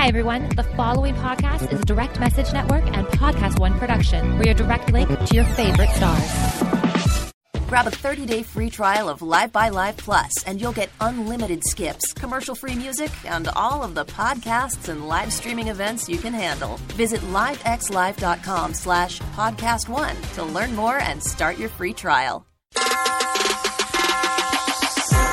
Hi, everyone. The following podcast is a Direct Message Network and Podcast One production. We're your direct link to your favorite stars. Grab a 30-day free trial of Live by Live Plus, and you'll get unlimited skips, commercial-free music, and all of the podcasts and live streaming events you can handle. Visit livexlive.com slash podcast one to learn more and start your free trial.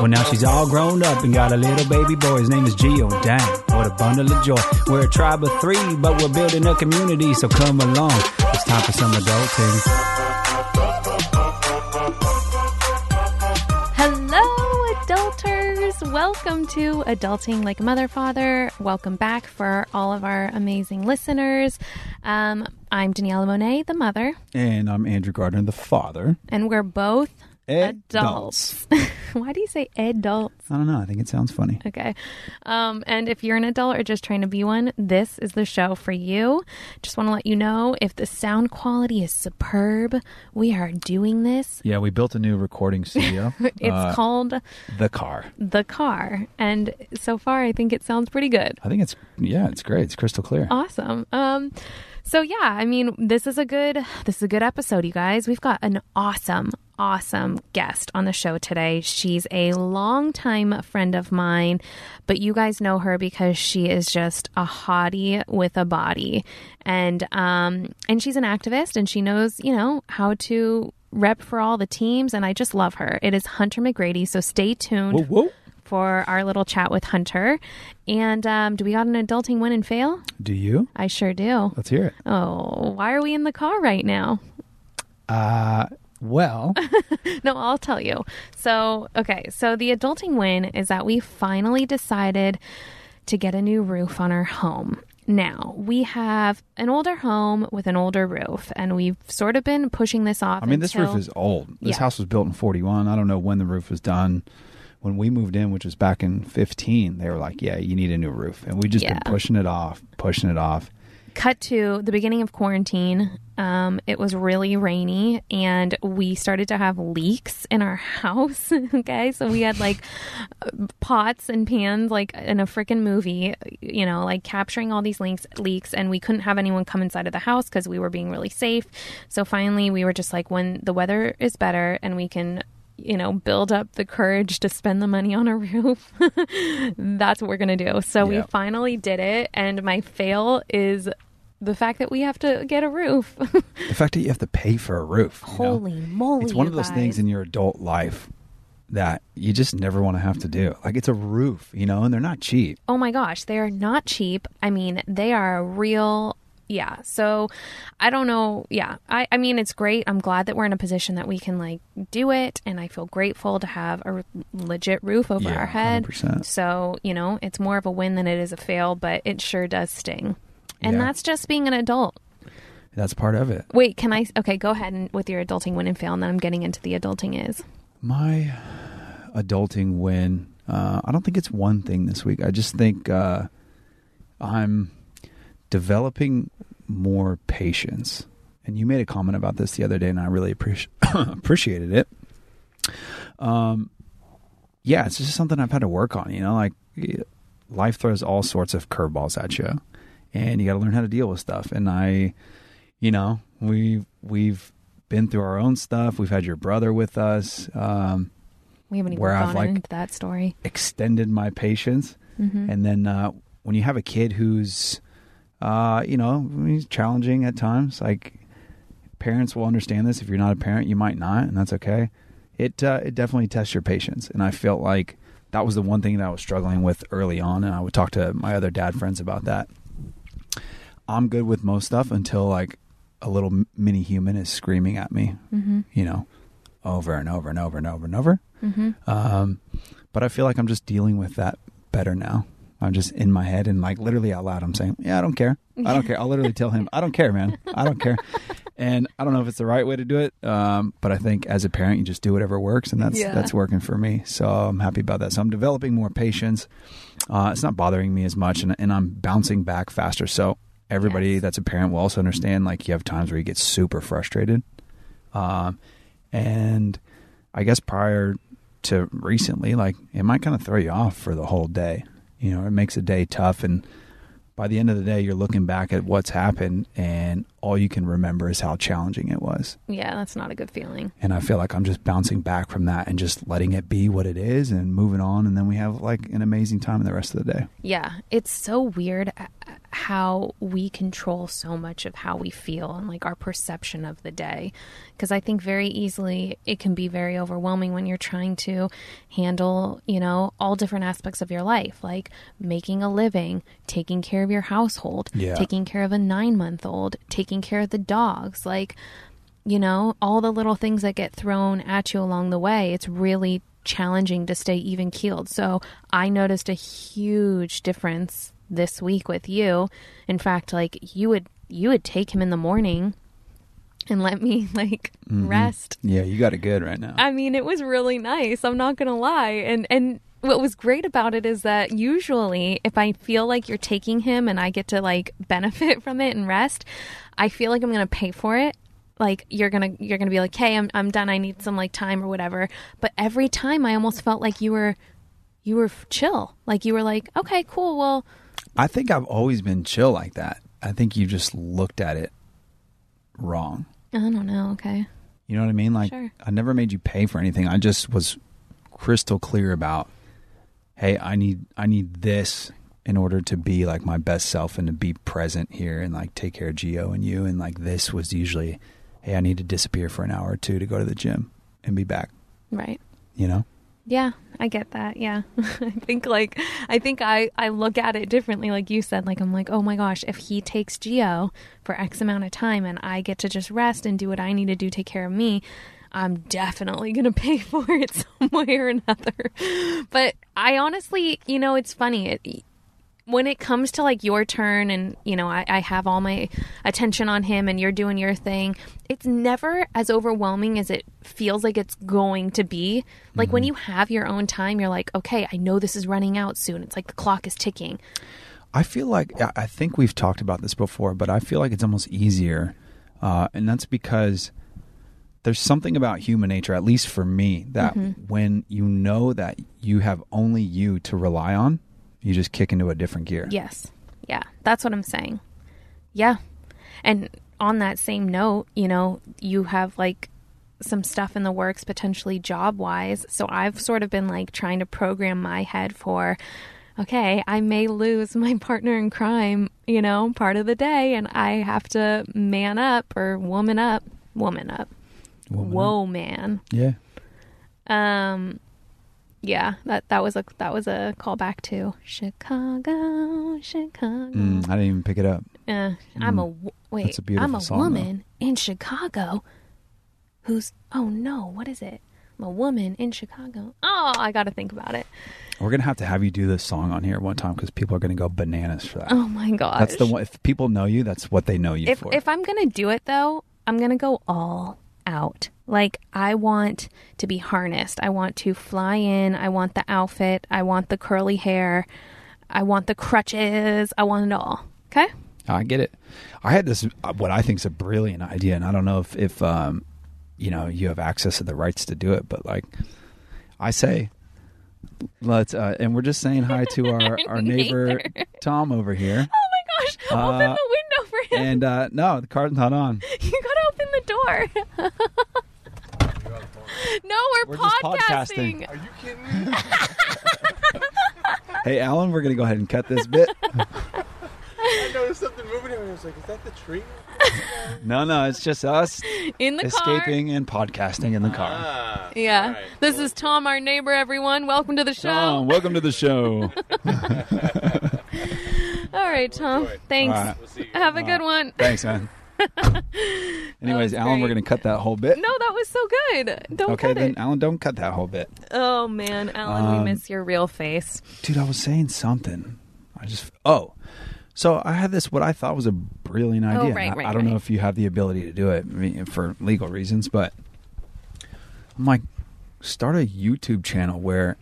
Well, now she's all grown up and got a little baby boy. His name is Gio. Dang, what a bundle of joy. We're a tribe of three, but we're building a community, so come along. It's time for some adulting. Hello, adulters. Welcome to Adulting Like a Mother Father. Welcome back for all of our amazing listeners. Um, I'm Daniela Monet, the mother, And I'm Andrew Gardner, the father. and we're both Adults. adults. Why do you say adults? I don't know. I think it sounds funny. Okay. Um, and if you're an adult or just trying to be one, this is the show for you. Just want to let you know if the sound quality is superb, we are doing this. Yeah, we built a new recording studio. It's uh, called the car. The Car. And so far, I think it sounds pretty good. I think it's yeah, it's great. It's crystal clear. Awesome. Um, so yeah, I mean, this is a good this is a good episode, you guys. We've got an awesome, awesome guest on the show today. She's a longtime friend of mine, but you guys know her because she is just a hottie with a body, and um, and she's an activist, and she knows you know how to rep for all the teams, and I just love her. It is Hunter McGrady. So stay tuned Whoa, whoa. for our little chat with Hunter. And um, do we got an adulting win and fail? Do you? I sure do. Let's hear it. Oh, why are we in the car right now? Uh well, No, I'll tell you. So, okay, so the adulting win is that we finally decided to get a new roof on our home. Now, we have an older home with an older roof, and we've sort of been pushing this off. I mean this roof is old. This Yeah. house was built in 41. I don't know when the roof was done. When we moved in, which was back in 15, they were like, "Yeah, you need a new roof." And we just Yeah. been pushing it off, pushing it off. Cut to the beginning of quarantine. Um, it was really rainy, and we started to have leaks in our house. okay, so we had like pots and pans, like in a freaking movie, you know, like capturing all these leaks, leaks, and we couldn't have anyone come inside of the house because we were being really safe. So finally, we were just like, when the weather is better and we can. You know, build up the courage to spend the money on a roof. That's what we're going to do. So we finally did it. And my fail is the fact that we have to get a roof. The fact that you have to pay for a roof. you know? Holy moly. It's one of those things in your adult life that you just never want to have to do. Like it's a roof, you know, and they're not cheap. Oh my gosh, they are not cheap. I mean, they are a real. Yeah. So I don't know. Yeah. I, I mean, it's great. I'm glad that we're in a position that we can like do it. And I feel grateful to have a legit roof over Yeah, our head. 100%. So, you know, it's more of a win than it is a fail, but it sure does sting. And Yeah. that's just being an adult. That's part of it. Wait, can I? Okay, go ahead and with your adulting win and fail, and then I'm getting into the adulting is. My adulting win. Uh, I don't think it's one thing this week. I just think uh, I'm developing more patience. And you made a comment about this the other day, and I really appreci- appreciated it. Um, yeah, it's just something I've had to work on. You know, like life throws all sorts of curveballs at you, and you got to learn how to deal with stuff. And I, you know, we we've been through our own stuff. We've had your brother with us. Um, We haven't even Where I've, like- into that story. extended my patience. Mhm. And then uh, when you have a kid who's, uh, you know, he's challenging at times, like parents will understand this. If you're not a parent, you might not, and that's okay. It uh, it definitely tests your patience, and I felt like that was the one thing that I was struggling with early on, and I would talk to my other dad friends about that. I'm good with most stuff until like a little mini human is screaming at me, Mm-hmm. you know, over and over and over and over and over. Mm-hmm. Um, but I feel like I'm just dealing with that better now. I'm just in my head and like literally out loud, I'm saying, "Yeah, I don't care. I don't care." I'll literally tell him, "I don't care, man. I don't care." And I don't know if it's the right way to do it, um, but I think as a parent, you just do whatever works, and that's Yeah. that's working for me. So I'm happy about that. So I'm developing more patience. Uh, it's not bothering me as much, and, and I'm bouncing back faster. So everybody Yes. that's a parent will also understand. Like you have times where you get super frustrated, um, and I guess prior to recently, like it might kind of throw you off for the whole day. You know, it makes a day tough, and by the end of the day, you're looking back at what's happened, and all you can remember is how challenging it was. Yeah, that's not a good feeling. And I feel like I'm just bouncing back from that and just letting it be what it is and moving on, and then we have like an amazing time the rest of the day. Yeah, it's so weird how we control so much of how we feel and like our perception of the day. Because I think very easily it can be very overwhelming when you're trying to handle, you know, all different aspects of your life, like making a living, taking care of your household, Yeah. taking care of a nine month old, taking care of the dogs. Like, you know, all the little things that get thrown at you along the way, it's really challenging to stay even keeled. So I noticed a huge difference this week with you. In fact, like you would you would take him in the morning and let me like mm-hmm. rest. Yeah, you got it good right now. I mean, it was really nice. I'm not gonna lie. And and what was great about it is that usually if I feel like you're taking him and I get to like benefit from it and rest, I feel like I'm gonna pay for it. Like you're gonna you're gonna be like, hey, I'm I'm done. I need some like time or whatever. But every time I almost felt like you were you were chill. Like you were like, okay, cool. Well, I think I've always been chill like that. I think you just looked at it wrong. I don't know. Okay. You know what I mean? Like Sure. I never made you pay for anything. I just was crystal clear about hey, I need I need this in order to be like my best self and to be present here and like take care of Gio and you and like this was usually hey, I need to disappear for an hour or two to go to the gym and be back, Right. you know? Yeah, I get that. Yeah. I think like I think I I look at it differently like you said like I'm like, "Oh my gosh, if he takes Gio for X amount of time and I get to just rest and do what I need to do take care of me, I'm definitely going to pay for it some way or another." But I honestly, you know, it's funny. It, when it comes to like your turn and you know I, I have all my attention on him and you're doing your thing it's never as overwhelming as it feels like it's going to be. Like when you have your own time you're like okay i know this is running out soon. It's like the clock is ticking. I feel like I- I think we've talked about this before, but I feel like it's almost easier, uh, and that's because there's something about human nature, at least for me, that when you know that you have only you to rely on, you just kick into a different gear. yes. Yeah that's what i'm saying. Yeah. And on that same note you know you have like some stuff in the works potentially job wise so i've sort of been like trying to program my head for okay i may lose my partner in crime you know part of the day and i have to man up or woman up woman up. Woman whoa man. Yeah. um yeah that that was a that was a callback to chicago chicago Mm, I didn't even pick it up. uh, I'm a wait. That's a beautiful I'm a song, though. woman in Chicago. Who's? Oh no! What is it? I'm a woman in Chicago. Oh, I got to think about it. We're gonna have to have you do this song on here one time because people are gonna go bananas for that. Oh my god, that's the one. If people know you, that's what they know you If for. if I'm gonna do it though, I'm gonna go all out. Like I want to be harnessed. I want to fly in. I want the outfit. I want the curly hair. I want the crutches. I want it all. Okay. I get it. I had this uh, what I think is a brilliant idea, and I don't know if if um, you know you have access to the rights to do it, but like I say, let's uh, and we're just saying hi to our our neighbor. Tom over here, Oh my gosh! open Uh, the window for him. and uh, no, the car's not on. You gotta open the door. no, we're, We're just podcasting. podcasting. Are you kidding me? Hey, Alan, we're gonna go ahead and cut this bit. I noticed something moving here. and I was like, is that the tree? no, no, it's just us In the escaping and podcasting in the car. Ah. Yeah. all right. This is Tom, our neighbor, everyone. Welcome to the show. Tom, welcome to the show. All right, Tom. enjoy. Thanks. All right. We'll see you. Have a good one. Thanks, man. Anyways, Alan, we're gonna cut that whole bit. No, that was so good. Don't cut it. okay, then it. Alan, don't cut that whole bit. Oh man, Alan, Um, we miss your real face. Dude, I was saying something. I just oh, so I had this what I thought was a brilliant Oh, idea. right, I, right, I don't know if you have the ability to do it for legal reasons, but I'm like, start a YouTube channel where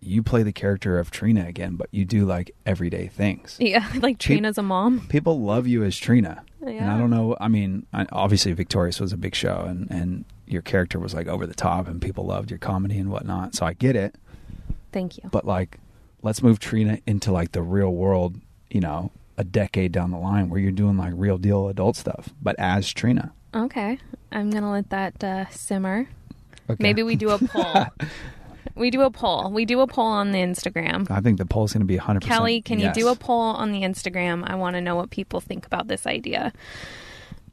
you play the character of Trina again, but you do like everyday things. Yeah, like Trina's a mom. People love you as Trina, and I don't know. I mean, I, obviously Victorious was a big show, and and your character was like over the top, and people loved your comedy and whatnot. So I get it Thank you. but like let's move Trina into like the real world, you know, a decade down the line where you're doing like real deal adult stuff, but as Trina. Okay, I'm gonna let that uh, simmer. Okay. Maybe we do a poll. We do a poll. We do a poll on the Instagram. I think the poll's going to be 100%. Kelly, can yes. you do a poll on the Instagram? I want to know what people think about this idea.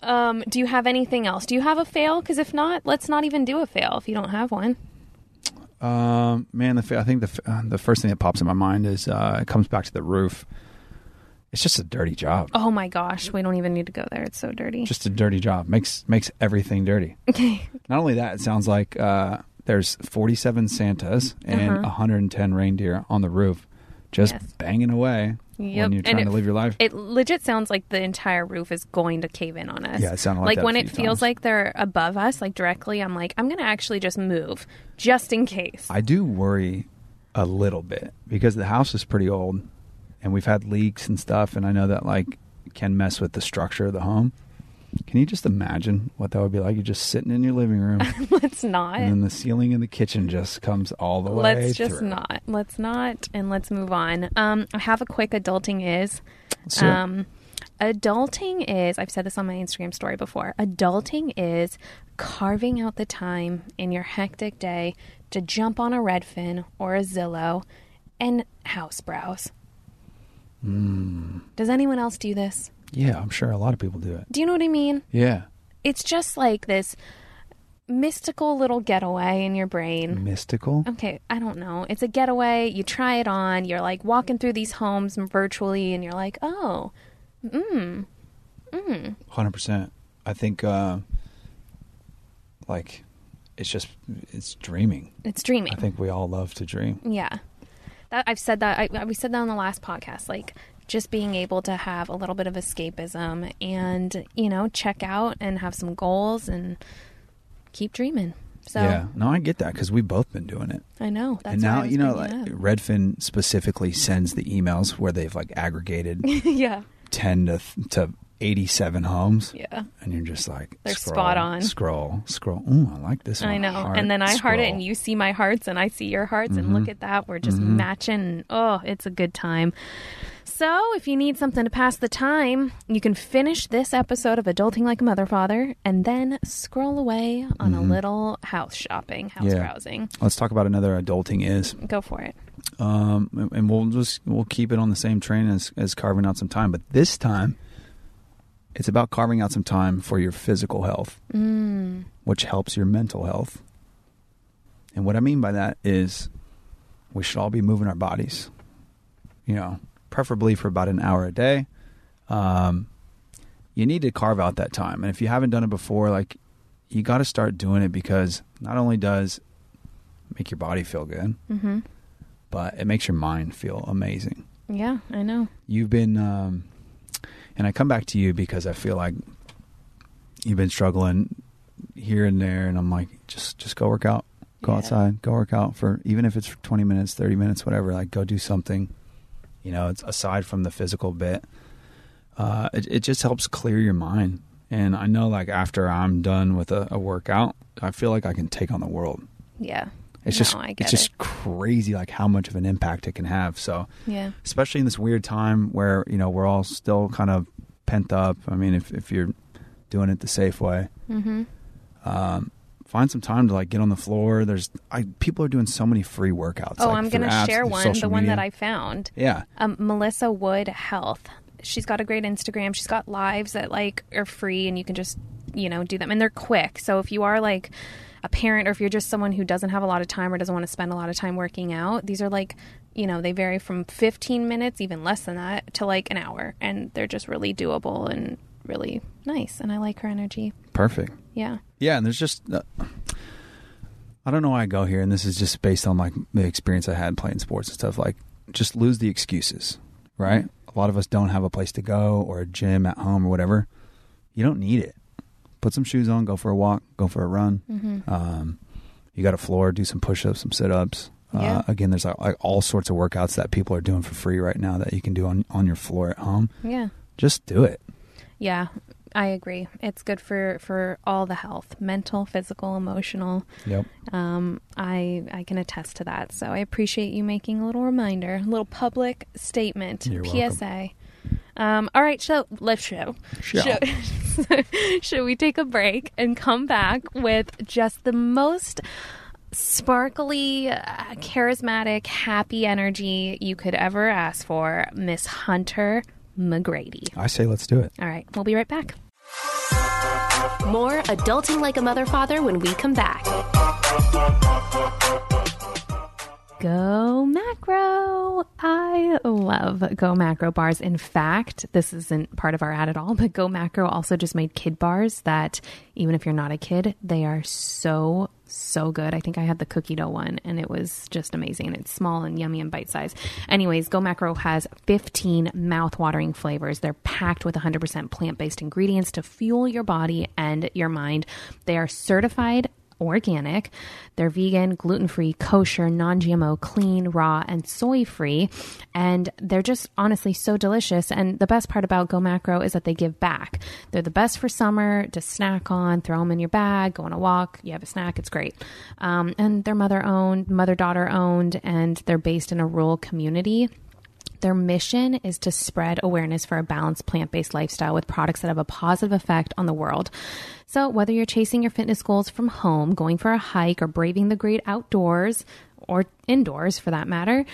Um, do you have anything else? Do you have a fail? Because if not, let's not even do a fail if you don't have one. Um, man, the, I think the uh, the first thing that pops in my mind is uh, it comes back to the roof. It's just a dirty job. Oh my gosh, we don't even need to go there. It's so dirty. Just a dirty job. Makes makes everything dirty. okay. Not only that, it sounds like uh, there's 47 Santas and Uh-huh. 110 reindeer on the roof, just Yes. banging away Yep. when you're trying it- to live your life. It legit sounds like the entire roof is going to cave in on us. Yeah, it sounded like that a when it feels times. like they're above us, like directly. I'm like, I'm gonna actually just move, just in case. I do worry a little bit because the house is pretty old and we've had leaks and stuff and I know that like can mess with the structure of the home. Can you just imagine what that would be like? You're just sitting in your living room let's not. and then the ceiling in the kitchen just comes all the way Let's just through. not. Let's not, and let's move on. Um, I have a quick adulting is. Let's hear it. Um, adulting is. I've said this on my Instagram story before. Adulting is carving out the time in your hectic day to jump on a Redfin or a Zillow and house browse. Hmm. Does anyone else do this? Yeah, I'm sure a lot of people do it. Do you know what I mean? Yeah. It's just like this mystical little getaway in your brain. Mystical. Okay, I don't know. It's a getaway. You try it on. You're like walking through these homes virtually, and you're like, oh, mm, mm. Hundred percent. I think, uh, like, it's just it's dreaming. It's dreaming. I think we all love to dream. Yeah, that I've said that. I, we said that on the last podcast. Like, just being able to have a little bit of escapism, and you know, check out and have some goals and keep dreaming. So yeah, no, I get that because we've both been doing it. I know. That's and now you know, like Redfin specifically sends the emails where they've like aggregated yeah, ten to to eighty-seven homes, yeah. and you're just like They're scroll, spot on. Scroll, scroll. Ooh, I like this one. I know. Heart, and then I heart it, and you see my hearts, and I see your hearts, and Mm-hmm. look at that. We're just matching. Oh, it's a good time. So, if you need something to pass the time, you can finish this episode of Adulting Like a Mother Father and then scroll away on a little house shopping, house Mm-hmm. Yeah. browsing. Let's talk about another adulting is, Go for it. um, and- and we'll just we'll keep it on the same train as as carving out some time, but this time. It's about carving out some time for your physical health. Mm. which helps your mental health. And what I mean by that is we should all be moving our bodies, you know, preferably for about an hour a day. Um, you need to carve out that time. And if you haven't done it before, like you got to start doing it because not only does it make your body feel good, hmm but it makes your mind feel amazing. Yeah, I know. You've been, um, and I come back to you because I feel like you've been struggling here and there, and I'm like, just just go work out, go Yeah. outside, go work out for even if it's for 20 minutes, 30 minutes, whatever. Like, go do something. You know, it's aside from the physical bit. Uh, it, it just helps clear your mind. And I know, like after I'm done with a, a workout, I feel like I can take on the world. Yeah. It's No, just I get it's just it. crazy, like how much of an impact it can have. So Yeah. especially in this weird time where you know we're all still kind of pent up. I mean, if if you're doing it the safe way, hmm um, find some time to like get on the floor. There's I, people are doing so many free workouts. Oh, like, I'm going to share one, the one that I found. yeah um, Melissa Wood Health. She's got a great Instagram. She's got lives that like are free and you can just you know do them and they're quick. So if you are like a parent or if you're just someone who doesn't have a lot of time or doesn't want to spend a lot of time working out, these are like you know they vary from 15 minutes, even less than that, to like an hour, and they're just really doable and really nice. And I like her energy. Perfect. Yeah. Yeah, and there's just uh, I don't know why I go here, and this is just based on like the experience I had playing sports and stuff. Like, just lose the excuses. right? A lot of us don't have a place to go or a gym at home or whatever. You don't need it. Put some shoes on, go for a walk, go for a run. Mm-hmm. Um, you got a floor, do some push ups, some sit ups. Yeah. Uh, again, there's like, like all sorts of workouts that people are doing for free right now that you can do on, on your floor at home. Yeah. Just do it. Yeah. I agree. It's good for for all the health, mental, physical, emotional. Yep. Um, I I can attest to that. So I appreciate you making a little reminder, a little public statement, You're PSA. Um, all right, so let's show. Show. Should, should we take a break and come back with just the most sparkly, uh, charismatic, happy energy you could ever ask for, Miss Hunter McGrady? I say let's do it. All right, we'll be right back. More Adulting Like a Mother Father when we come back. Go Macro. I love Go Macro bars. In fact, this isn't part of our ad at all, but Go Macro also just made kid bars that even if you're not a kid, they are so, so good. I think I had the cookie dough one and it was just amazing. It's small and yummy and bite size. Anyways, Go Macro has 15 mouth-watering flavors. They're packed with 100% plant-based ingredients to fuel your body and your mind. They are certified organic. They're vegan, gluten free, kosher, non GMO, clean, raw, and soy free. And they're just honestly so delicious. And the best part about Go Macro is that they give back. They're the best for summer to snack on, throw them in your bag, go on a walk, you have a snack, it's great. Um, and they're mother owned, mother daughter owned, and they're based in a rural community. Their mission is to spread awareness for a balanced plant based lifestyle with products that have a positive effect on the world. So, whether you're chasing your fitness goals from home, going for a hike, or braving the great outdoors, or indoors for that matter,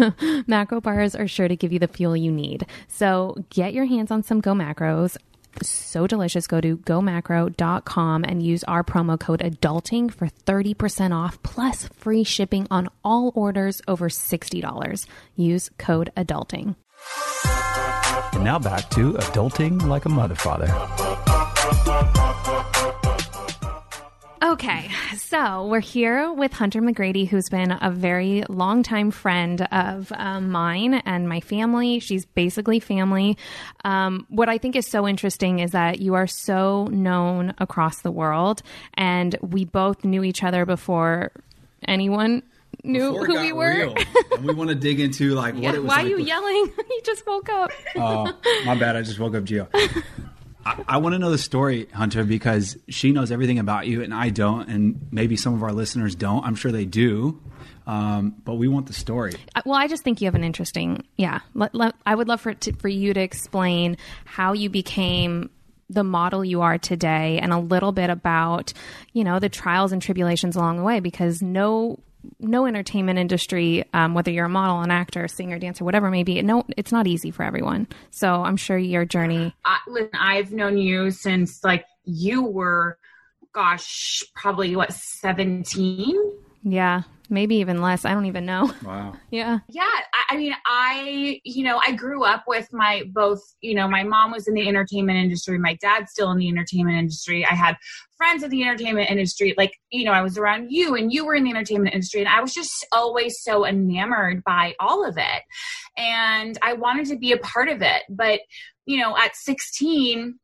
macro bars are sure to give you the fuel you need. So, get your hands on some Go Macros so delicious. Go to gomacro.com and use our promo code adulting for 30% off plus free shipping on all orders over $60. Use code adulting. And now back to adulting like a mother father. Okay, so we're here with Hunter McGrady, who's been a very longtime friend of um, mine and my family. She's basically family. Um, what I think is so interesting is that you are so known across the world, and we both knew each other before anyone knew who we were. and we want to dig into like Yeah, why are you yelling? you just woke up. Oh, my bad. I just woke up Gio. I, I want to know the story, Hunter, because she knows everything about you and I don't, and maybe some of our listeners don't. I'm sure they do, um, but we want the story. Well, I just think you have an interesting, yeah. I would love for to, for you to explain how you became the model you are today, and a little bit about, you know, the trials and tribulations along the way. Because no, no entertainment industry, um, whether you're a model, an actor, singer, dancer, whatever it may be, no, it's not easy for everyone. So I'm sure your journey. Listen, I've known you since like you were, gosh, probably what, 17? Yeah, maybe even less. I don't even know. Wow. Yeah. Yeah. I, I mean, I, you know, I grew up with my both, you know, my mom was in the entertainment industry, my dad's still in the entertainment industry. I had friends in the entertainment industry. Like, you know, I was around you and you were in the entertainment industry. And I was just always so enamored by all of it. And I wanted to be a part of it. But, you know, at 16,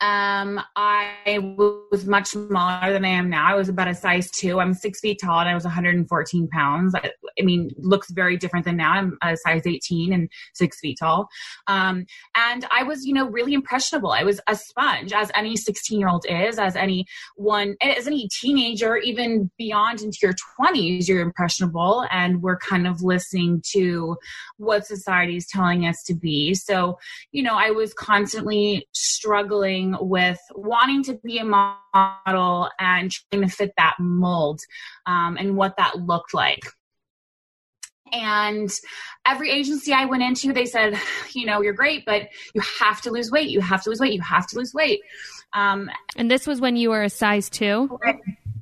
um, I was much smaller than I am now. I was about a size two. I'm six feet tall and I was 114 pounds. I, I mean, looks very different than now. I'm a size 18 and six feet tall. Um, and I was, you know, really impressionable. I was a sponge, as any 16 year old is, as any one, as any teenager, even beyond into your 20s, you're impressionable. And we're kind of listening to what society is telling us to be. So, you know, I was constantly struggling with wanting to be a model and trying to fit that mold um, and what that looked like. And every agency I went into, they said, you know, you're great, but you have to lose weight. You have to lose weight. You have to lose weight. Um, And this was when you were a size two.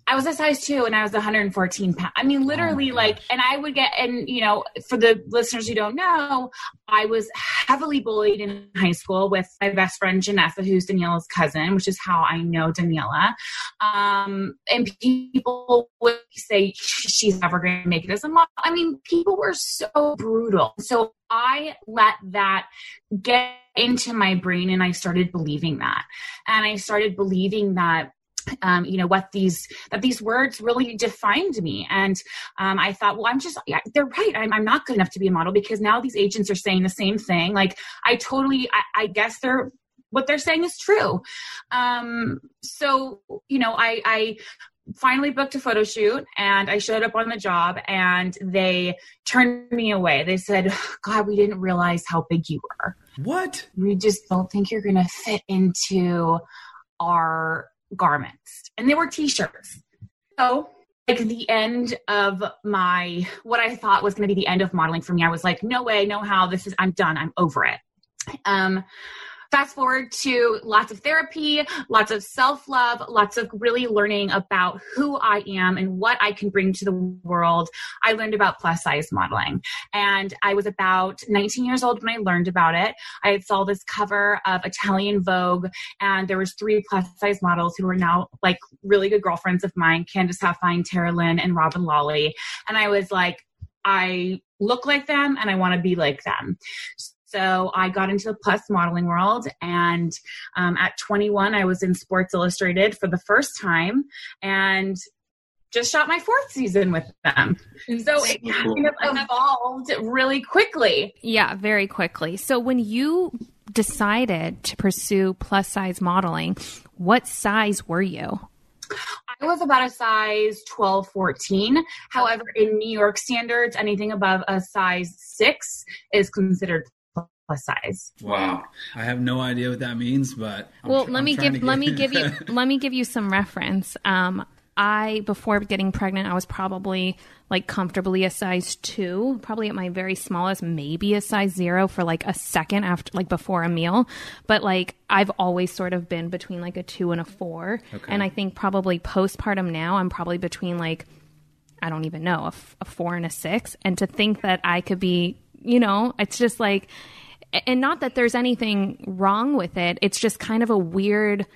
I was a size two and I was 114 pounds. I mean, literally, like, and I would get, and you know, for the listeners who don't know, I was heavily bullied in high school with my best friend Janessa, who's Daniela's cousin, which is how I know Daniela. Um, and people would say she's never going to make it as a model. I mean, people were so brutal. So I let that get into my brain and I started believing that. And I started believing that um, you know what these that these words really defined me and um, i thought well i'm just yeah, they're right I'm, I'm not good enough to be a model because now these agents are saying the same thing like i totally i, I guess they're what they're saying is true um, so you know i i finally booked a photo shoot and I showed up on the job and they turned me away. They said, God, we didn't realize how big you were. What? We just don't think you're going to fit into our garments and they were t-shirts. So like the end of my what i thought was going to be the end of modeling for me i was like no way no how this is i'm done i'm over it. Um fast forward to lots of therapy, lots of self love, lots of really learning about who I am and what I can bring to the world. I learned about plus size modeling. And I was about 19 years old when I learned about it. I saw this cover of Italian Vogue, and there was three plus size models who are now like really good girlfriends of mine, Candice Huffine, Tara Lynn, and Robyn Lawley. And I was like, I look like them and I want to be like them. So I got into the plus modeling world. And um, at 21, I was in Sports Illustrated for the first time and just shot my fourth season with them. So it kind of evolved really quickly. Yeah, very quickly. So when you decided to pursue plus size modeling, what size were you? I was about a size 12, 14. However, in New York standards, anything above a size six is considered plus size. Wow, I have no idea what that means, but I'm well, tr- let I'm me give get... let me give you let me give you some reference. Um, I before getting pregnant, I was probably like comfortably a size two, probably at my very smallest, maybe a size zero for like a second after, like before a meal. But like I've always sort of been between like a two and a four, okay. and I think probably postpartum now, I'm probably between like I don't even know a, f- a four and a six, and to think that I could be, you know, it's just like and not that there's anything wrong with it. It's just kind of a weird.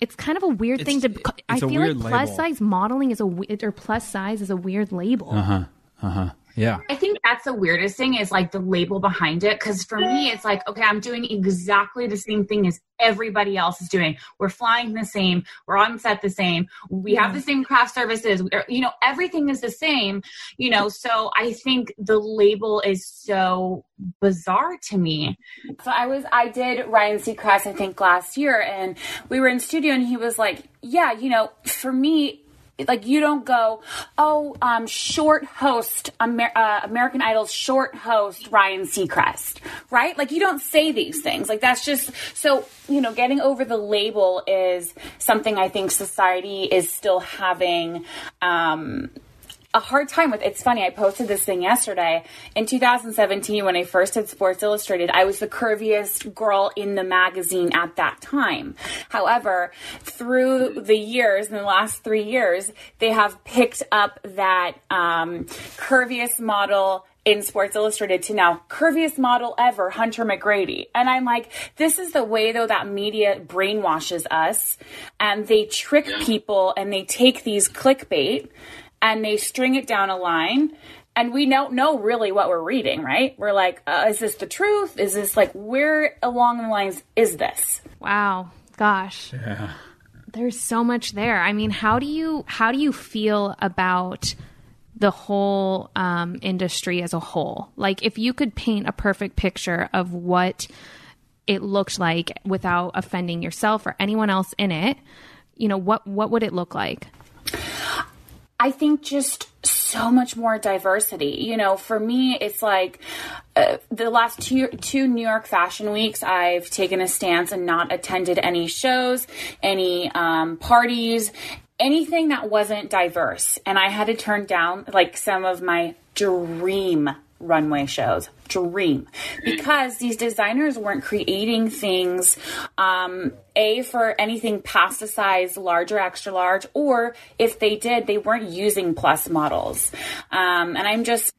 It's kind of a weird thing to. I feel like plus label. size modeling is a or plus size is a weird label. Uh huh. Uh huh. Yeah. I think that's the weirdest thing is like the label behind it. Cause for me, it's like, okay, I'm doing exactly the same thing as everybody else is doing. We're flying the same. We're on set the same. We have the same craft services. Are, You know, everything is the same, you know, so I think the label is so bizarre to me. So I was, I did Ryan Seacrest, I think last year and we were in studio and he was like, yeah, you know, for me, like you don't go, oh, um, short host Amer- uh, American Idol's short host Ryan Seacrest, right? Like you don't say these things. Like that's just so you know. Getting over the label is something I think society is still having. Um, a hard time with it's funny i posted this thing yesterday in 2017 when i first did sports illustrated i was the curviest girl in the magazine at that time however through the years in the last three years they have picked up that um, curviest model in Sports Illustrated to now curviest model ever, Hunter McGrady. And I'm like, this is the way though that media brainwashes us and they trick yeah. people and they take these clickbait and they string it down a line and we don't know really what we're reading, right? We're like, uh, is this the truth? Is this like where along the lines is this? Wow, gosh, yeah. There's so much there. I mean, how do you how do you feel about the whole um, industry as a whole? Like, if you could paint a perfect picture of what it looked like without offending yourself or anyone else in it, you know, what what would it look like? I think just so much more diversity. You know, for me, it's like uh, the last two two New York Fashion Weeks, I've taken a stance and not attended any shows, any um, parties, anything that wasn't diverse, and I had to turn down like some of my dream runway shows. Dream. Because these designers weren't creating things, um, A, for anything past the size large or extra large, or if they did, they weren't using plus models. Um, and I'm just.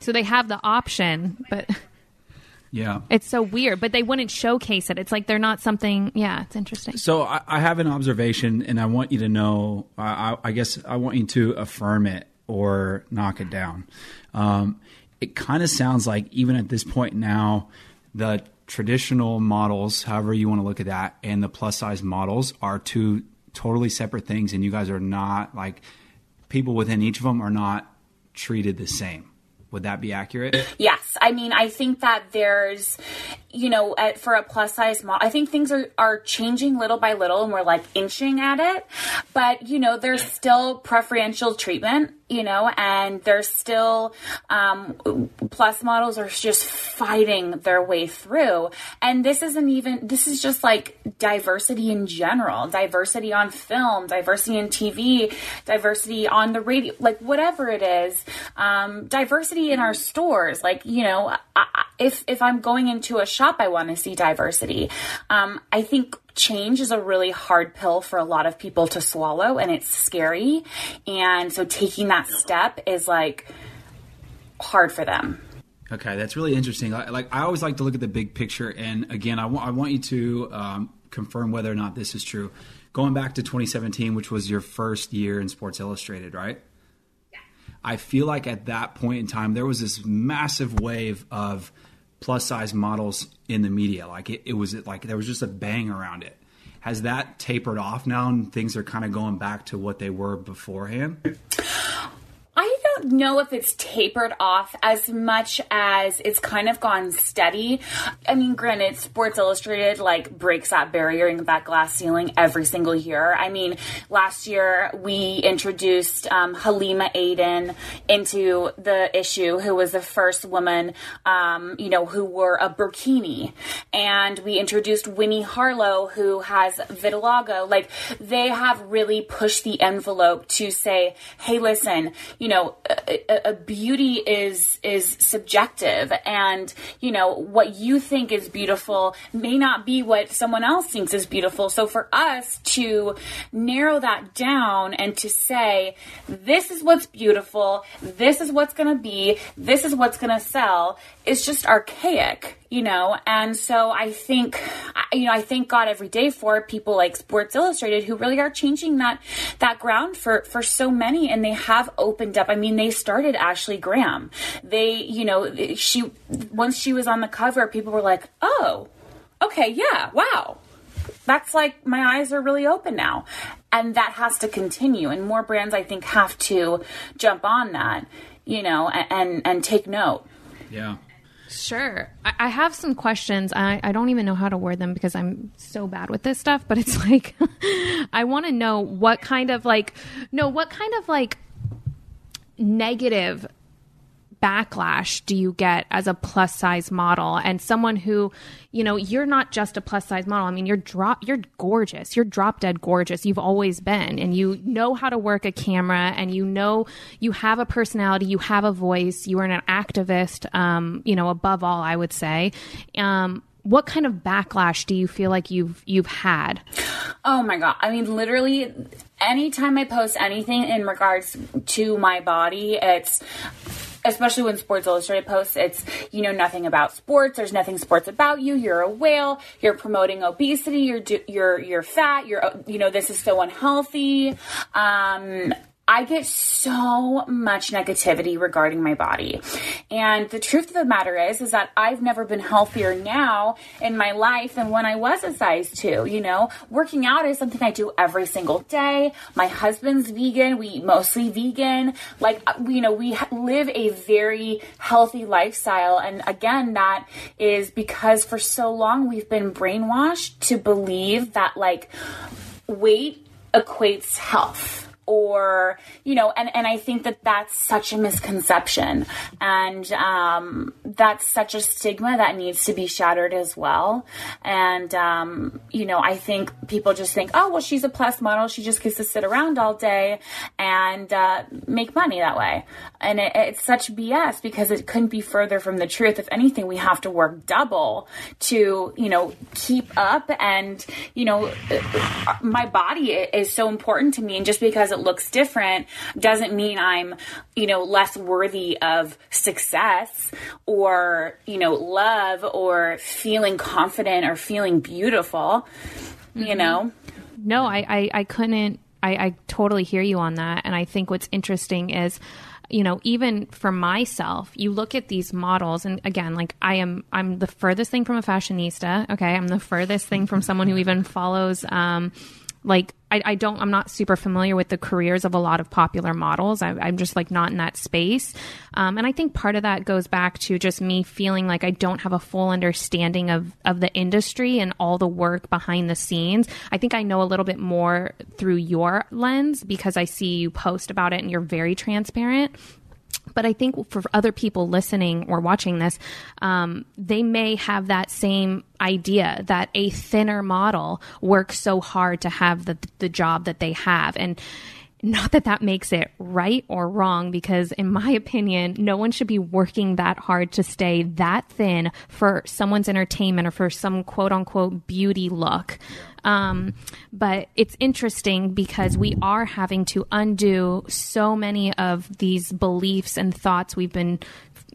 So they have the option, but Yeah. it's so weird. But they wouldn't showcase it. It's like they're not something. Yeah, it's interesting. So I, I have an observation, and I want you to know. I, I, I guess I want you to affirm it or knock it down. Um, it kind of sounds like even at this point now, the traditional models, however you want to look at that, and the plus size models are two totally separate things, and you guys are not like people within each of them are not treated the same. Would that be accurate? Yes, I mean, I think that there's, you know, uh, for a plus size model, I think things are are changing little by little, and we're like inching at it. But you know, there's still preferential treatment, you know, and there's still um, plus models are just fighting their way through. And this isn't even. This is just like diversity in general, diversity on film, diversity in TV, diversity on the radio, like whatever it is, um, diversity in our stores. Like you know, I- if if I'm going into a shop, I want to see diversity. Um, I think change is a really hard pill for a lot of people to swallow, and it's scary. And so taking that step is like hard for them. Okay, that's really interesting. Like, like I always like to look at the big picture, and again, I want I want you to um, confirm whether or not this is true. Going back to 2017, which was your first year in Sports Illustrated, right? I feel like at that point in time, there was this massive wave of plus size models in the media. Like it, it was like there was just a bang around it. Has that tapered off now, and things are kind of going back to what they were beforehand? I don't know if it's tapered off as much as it's kind of gone steady. I mean, granted, Sports Illustrated like breaks that barrier and that glass ceiling every single year. I mean, last year we introduced um, Halima Aden into the issue, who was the first woman, um, you know, who wore a burkini, and we introduced Winnie Harlow, who has vitiligo. Like they have really pushed the envelope to say, hey, listen, you know, a, a- a beauty is is subjective, and you know what you think is beautiful may not be what someone else thinks is beautiful. So for us to narrow that down and to say, this is what's beautiful, this is what's going to be, this is what's going to sell, is just archaic you know? And so i think you know i thank god every day for people like sports illustrated who really are changing that that ground for for so many and they have opened up. I mean they started ashley graham. They you know she once she was on the cover people were like oh okay yeah wow. That's like my eyes are really open now. And that has to continue and more brands i think have to jump on that you know and and, and take note. Yeah. Sure. I, I have some questions. I, I don't even know how to word them because I'm so bad with this stuff, but it's like, I want to know what kind of like, no, what kind of like negative backlash do you get as a plus size model? And someone who you know you're not just a plus size model. I mean you're drop you're gorgeous. You're drop dead gorgeous. You've always been. And you know how to work a camera and you know you have a personality. You have a voice. You are an activist um, you know above all i would say. Um, what kind of backlash do you feel like you've you've had? Oh my god. I mean literally anytime I post anything in regards to my body, it's especially when Sports Illustrated posts, it's you know nothing about sports. There's nothing sports about you. You're a whale. You're promoting obesity. You're you're you're fat. You're you know this is so unhealthy. Um, I get so much negativity regarding my body. And the truth of the matter is is that I've never been healthier now in my life than when I was a size 2, you know? Working out is something I do every single day. My husband's vegan, we eat mostly vegan. Like uh, you know, we live a very healthy lifestyle and again that is because for so long we've been brainwashed to believe that like weight equates health or you know and and i think that that's such a misconception. And um, that's such a stigma that needs to be shattered as well. And um, you know i think people just think oh well she's a plus model. She just gets to sit around all day and uh, make money that way. And it, it's such bs because it couldn't be further from the truth. If anything we have to work double to you know keep up. And you know my body is so important to me. And just because it looks different doesn't mean I'm, you know, less worthy of success or, you know, love or feeling confident or feeling beautiful, mm-hmm. you know? No, I, I, I couldn't, I, I totally hear you on that. And I think what's interesting is, you know even for myself you look at these models and again like i am i'm the furthest thing from a fashionista okay i'm the furthest thing from someone who even follows um like I, I, don't i'm not super familiar with the careers of a lot of popular models. I, am just like not in that space. Um, and i think part of that goes back to just me feeling like i don't have a full understanding of of the industry and all the work behind the scenes. I think i know a little bit more through your lens because i see you post about it and you're very transparent but I think for other people listening or watching this, um, they may have that same idea that a thinner model works so hard to have the the job that they have, and not that that makes it right or wrong, because in my opinion, no one should be working that hard to stay that thin for someone's entertainment or for some quote unquote beauty look. Um, but it's interesting because we are having to undo so many of these beliefs and thoughts we've been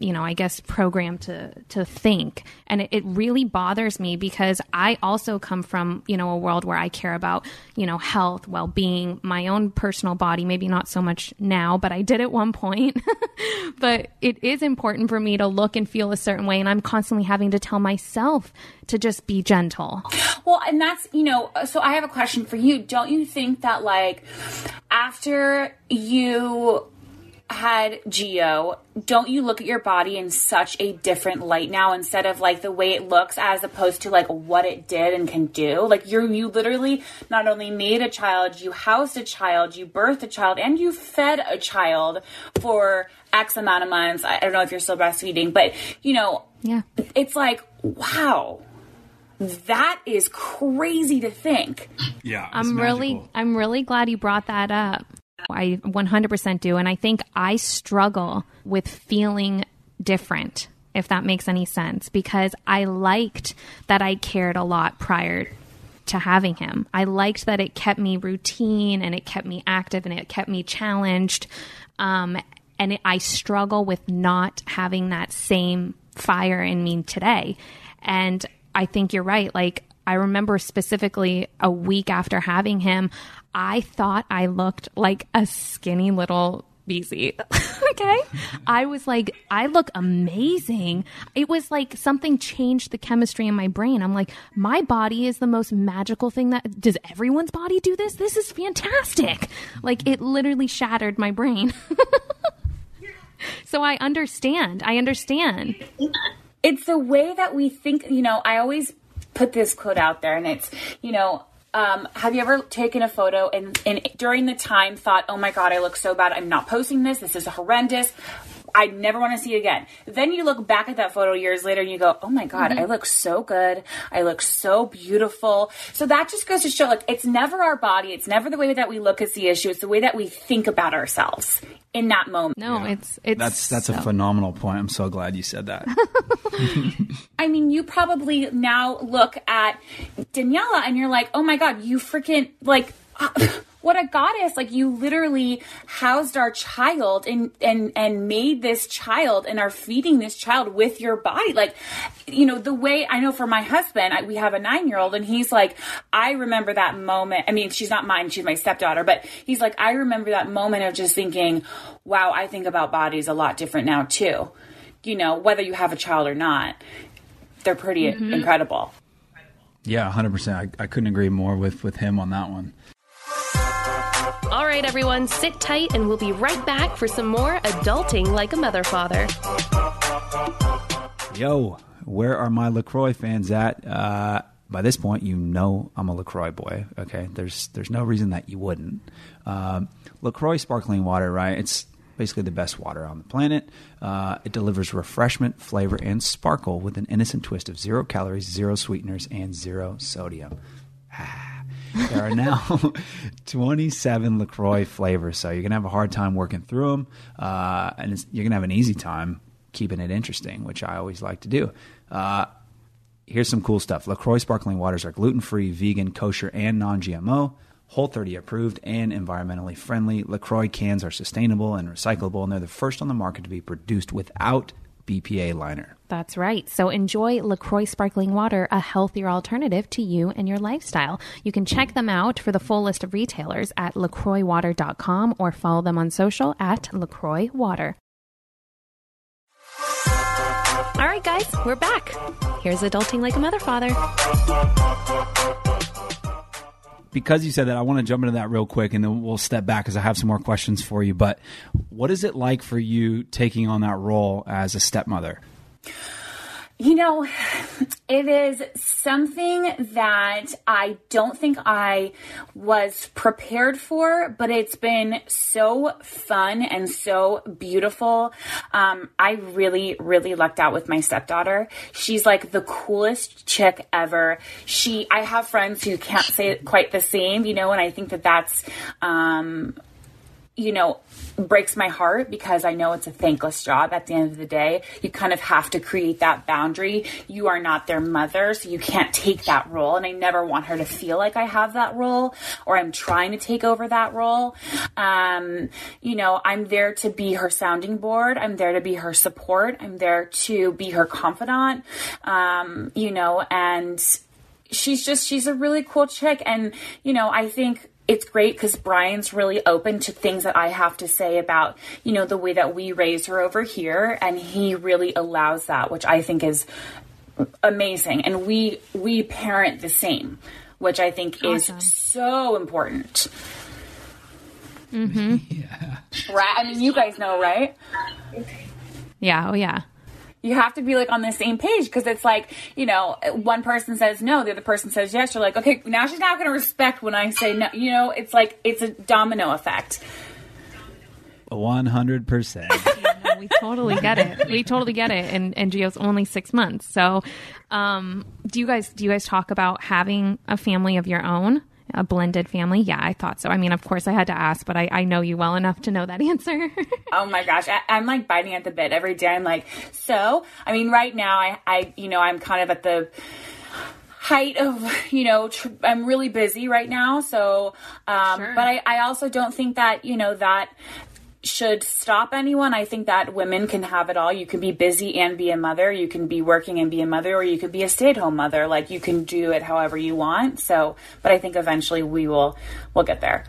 you know, I guess programmed to to think, and it, it, really bothers me because I also come from you know a world where I care about you know health, well being, my own personal body. Maybe not so much now, but I did at one point. but it is important for me to look and feel a certain way, and I'm constantly having to tell myself to just be gentle. Well, and that's you know, so I have a question for you. Don't you think that like after you had Gio, don't you look at your body in such a different light now instead of like the way it looks as opposed to like what it did and can do? Like you're you literally not only made a child, you housed a child, you birthed a child, and you fed a child for X amount of months. I don't know if you're still breastfeeding, but you know, yeah. It's like, wow. That is crazy to think. Yeah. I'm magical. really I'm really glad you brought that up I 100% do. And I think I struggle with feeling different, if that makes any sense, because I liked that I cared a lot prior to having him. I liked that it kept me routine and it kept me active and it kept me challenged. Um, and it, I struggle with not having that same fire in me today. And I think you're right. Like, I remember specifically a week after having him, I thought I looked like a skinny little BC. okay. I was like, I look amazing. It was like something changed the chemistry in my brain. I'm like, my body is the most magical thing that does everyone's body do this? This is fantastic. Like it literally shattered my brain. so I understand. I understand. It's the way that we think, you know, I always put this quote out there and it's, you know, um, have you ever taken a photo and, and during the time thought, oh my God, I look so bad. I'm not posting this. This is horrendous. I never want to see it again. Then you look back at that photo years later and you go, oh my God, mm-hmm. I look so good. I look so beautiful. So that just goes to show like it's never our body. It's never the way that we look is the issue. It's the way that we think about ourselves in that moment. No, yeah. it's it's that's that's so. a phenomenal point. I'm so glad you said that. I mean, you probably now look at Daniela and you're like, oh my god, you freaking like. What a goddess. Like you literally housed our child and and and made this child and are feeding this child with your body. Like you know the way i know for my husband I, we have a nine year old and he's like i remember that moment. I mean she's not mine she's my stepdaughter but he's like i remember that moment of just thinking wow i think about bodies a lot different now too. You know whether you have a child or not they're pretty mm-hmm. incredible. Yeah 100% I, I couldn't agree more with with him on that one all right, everyone, sit tight and we'll be right back for some more adulting like a mother father. Yo, where are my LaCroix fans at? Uh, by this point, you know I'm a Lacroix boy. Okay, there's there's no reason that you wouldn't. Um, Lacroix sparkling water, right? It's basically the best water on the planet. Uh, it delivers refreshment, flavor, and sparkle with an innocent twist of zero calories, zero sweeteners, and zero sodium. There are now 27 LaCroix flavors, so you're going to have a hard time working through them, uh, and you're going to have an easy time keeping it interesting, which I always like to do. Uh, here's some cool stuff LaCroix sparkling waters are gluten free, vegan, kosher, and non GMO. Whole 30 approved and environmentally friendly. LaCroix cans are sustainable and recyclable, and they're the first on the market to be produced without BPA liner. That's right. So enjoy LaCroix Sparkling Water, a healthier alternative to you and your lifestyle. You can check them out for the full list of retailers at lacroixwater.com or follow them on social at LaCroix Water. All right, guys, we're back. Here's Adulting Like a Mother Father. Because you said that, I want to jump into that real quick, and then we'll step back because I have some more questions for you. But what is it like for you taking on that role as a stepmother? You know, it is something that I don't think I was prepared for, but it's been so fun and so beautiful. Um, I really, really lucked out with my stepdaughter. She's like the coolest chick ever. She, I have friends who can't say quite the same, you know, and I think that that's, um, you know, breaks my heart because I know it's a thankless job at the end of the day. You kind of have to create that boundary. You are not their mother, so you can't take that role. And I never want her to feel like I have that role or I'm trying to take over that role. Um, you know, I'm there to be her sounding board. I'm there to be her support. I'm there to be her confidant. Um, you know, and she's just she's a really cool chick and you know i think it's great because Brian's really open to things that I have to say about, you know, the way that we raise her over here. And he really allows that, which I think is amazing. And we, we parent the same, which I think Awesome. is so important. Mm-hmm. Yeah. Right? I mean, you guys know, right? Yeah. Oh, yeah. You have to be like on the same page because it's like, you know, one person says no, the other person says yes. You're like, okay, now she's not going to respect when I say no. You know, it's like, it's a domino effect. 100%. No, we totally get it. We totally get it. And and Gio's only six months. So, um, do you guys do you guys talk about having a family of your own, a blended family? Yeah, I thought so. I mean, of course, I had to ask, but I, I know you well enough to know that answer. Oh my gosh, I, I'm like biting at the bit every day. I'm like, so, I mean, right now, I, I, you know, I'm kind of at the height of, you know, tr- I'm really busy right now. So, um, Sure. but I, I also don't think that, you know, that should stop anyone. I think that women can have it all. You can be busy and be a mother. You can be working and be a mother, or you could be a stay at home mother. Like you can do it however you want. So, but I think eventually we will, we'll get there.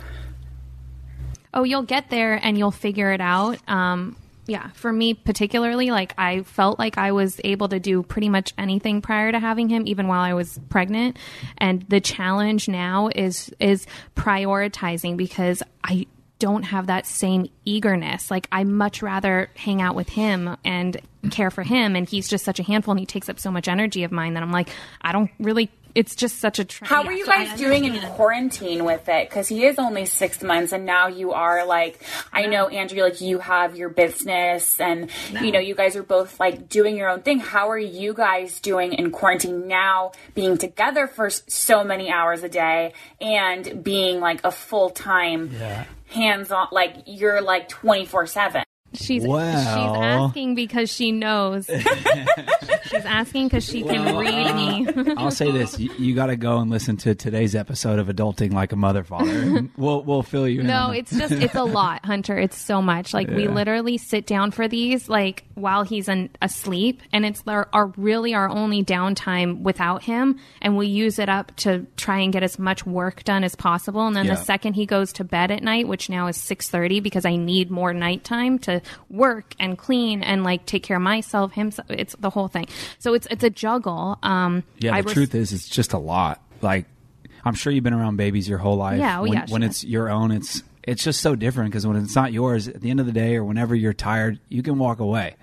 oh, you'll get there and you'll figure it out. Um, yeah, for me particularly, like I felt like I was able to do pretty much anything prior to having him, even while I was pregnant. And the challenge now is is prioritizing because I don't have that same eagerness. Like I much rather hang out with him and care for him, and he's just such a handful, and he takes up so much energy of mine that I'm like, I don't really. It's just such a. Tra- How are you so guys doing in quarantine with it? Because he is only six months, and now you are like, I know Andrew, like you have your business, and you know you guys are both like doing your own thing. How are you guys doing in quarantine now, being together for so many hours a day, and being like a full time hands on, like you're like twenty four seven. She's Wow. she's asking because she knows. she's asking because she can read me. I'll say this: you, you got to go and listen to today's episode of "Adulting Like a Mother Father." we'll we'll fill you in. no, on it's just it's a lot, Hunter. It's so much. Like we literally sit down for these like while he's in, asleep, and it's our, our really our only downtime without him, and we use it up to try and get as much work done as possible. And then Yeah. the second he goes to bed at night, which now is six thirty, because I need more nighttime to work and clean and like take care of myself, him. It's the whole thing. So it's it's a juggle. Um, Yeah, the I res- truth is, it's just a lot. Like, I'm sure you've been around babies your whole life. Yeah, oh, when, yeah, when it's your own, it's it's just so different because when it's not yours, at the end of the day or whenever you're tired, you can walk away.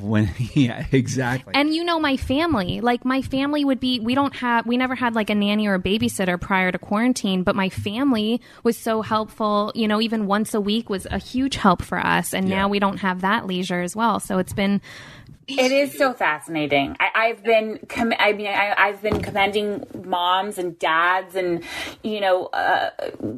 When yeah exactly And you know my family. Like my family would be we don't have we never had like a nanny or a babysitter prior to quarantine, but my family was so helpful, you know, even once a week was a huge help for us and Yeah. now we don't have that leisure as well. So it's been It is so fascinating. I, I've been, com- I mean, I, I've been commending moms and dads, and you know, uh,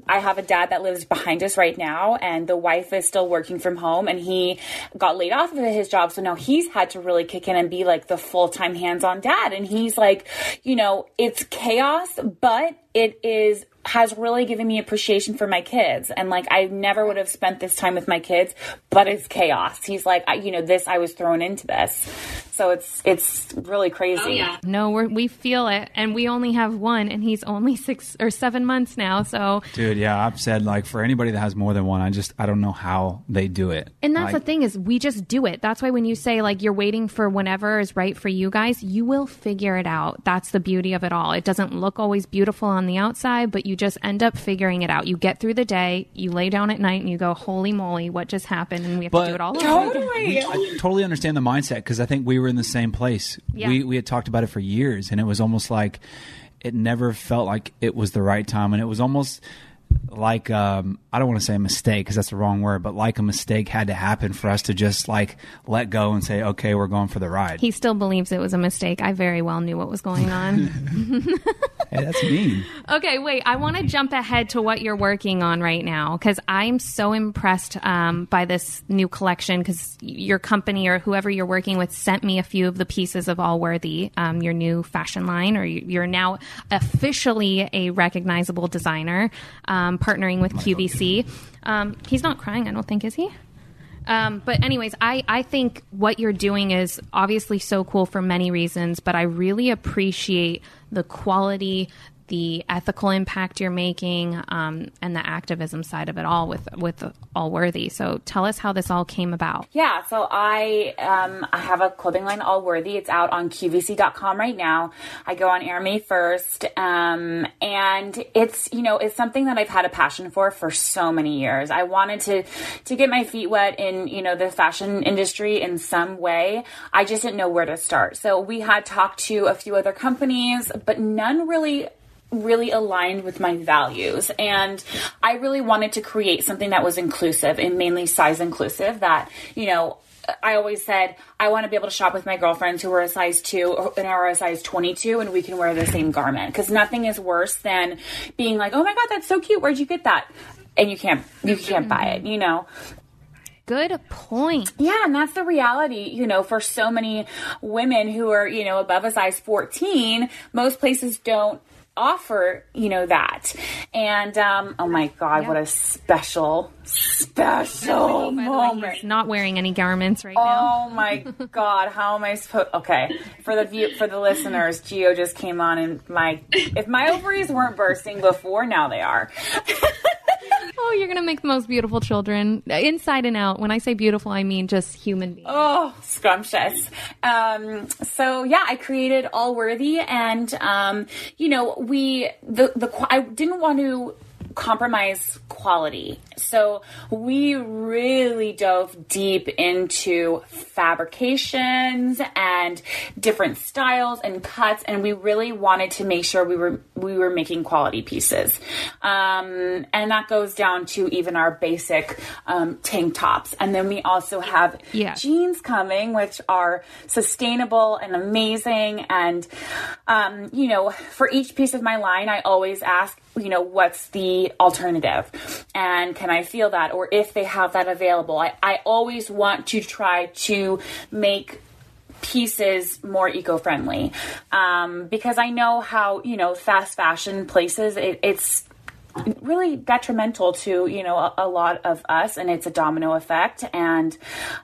I have a dad that lives behind us right now, and the wife is still working from home, and he got laid off of his job, so now he's had to really kick in and be like the full time hands on dad, and he's like, you know, it's chaos, but it is has really given me appreciation for my kids and like I never would have spent this time with my kids but it's chaos he's like I, you know this I was thrown into this so it's it's really crazy oh, no, we're, we feel it and we only have one and he's only 6 or 7 months now. So dude yeah i've said like for anybody that has more than one i just i don't know how they do it And that's Like, the thing is we just do it. That's why when you say like you're waiting for whenever is right for you guys, you will figure it out. That's the beauty of it all. It doesn't look always beautiful on the outside, but you just end up figuring it out. You get through the day, you lay down at night and you go, "Holy moly, what just happened?" and we have But- to do it all over again. I totally understand the mindset because I think we were in the same place. Yeah. We we had talked about it for years, and it was almost like it never felt like it was the right time, and it was almost like um, I don't want to say a mistake because that's the wrong word, but like a mistake had to happen for us to just like let go and say, okay, we're going for the ride. He still believes it was a mistake. I very well knew what was going on. hey, that's mean. Okay, wait. I want to jump ahead to what you're working on right now because I'm so impressed um, by this new collection because your company or whoever you're working with sent me a few of the pieces of Allworthy, um, your new fashion line, or you- you're now officially a recognizable designer, um, partnering with QVC. Um, he's not crying, I don't think, is he? Um, but anyways, I, I think what you're doing is obviously so cool for many reasons, but I really appreciate the quality, the ethical impact you're making, um, and the activism side of it all with with Allworthy. So tell us how this all came about. Yeah, so I um, I have a clothing line, Allworthy. It's out on QVC.com right now. I go on air May 1st. Um, and it's, you know, it's something that I've had a passion for for so many years. I wanted to, to get my feet wet in, you know, the fashion industry in some way. I just didn't know where to start. So we had talked to a few other companies, but none really really aligned with my values and i really wanted to create something that was inclusive and mainly size inclusive that you know I always said I want to be able to shop with my girlfriends who are a size two or- and are a size 22 and we can wear the same garment because nothing is worse than being like, oh my God, that's so cute. Where'd you get that? And you can't, you can't buy it, you know? Good point. Yeah, and that's the reality, you know, for so many women who are, you know, above a size 14, most places don't offer, you know, that. And um oh my god, what a special special moment. He's not wearing any garments right now. Oh my god, how am I supposed Okay, for the view for the listeners, Gio just came on and my if my ovaries weren't bursting before, now they are. Oh, you're gonna make the most beautiful children, inside and out. When I say beautiful, I mean just human beings. Oh, scrumptious. Um, so yeah, I created All Worthy, and um, you know, we the the I didn't want to compromise quality, so we really dove deep into fabrications and different styles and cuts, and we really wanted to make sure we were we were making quality pieces, um, and that goes down to even our basic um, tank tops, and then we also have Yeah. jeans coming, which are sustainable and amazing. And, um, you know, for each piece of my line, I always ask, you know, what's the alternative? And can I feel that? Or if they have that available, I, I always want to try to make pieces more eco-friendly um, because I know how you know fast fashion places it, it's really detrimental to you know a, a lot of us and it's a domino effect and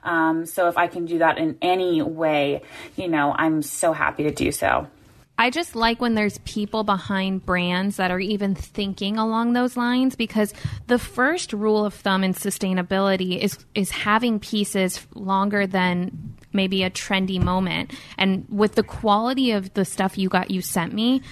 um, so if i can do that in any way you know i'm so happy to do so I just like when there's people behind brands that are even thinking along those lines because the first rule of thumb in sustainability is is having pieces longer than maybe a trendy moment. And with the quality of the stuff you got you sent me,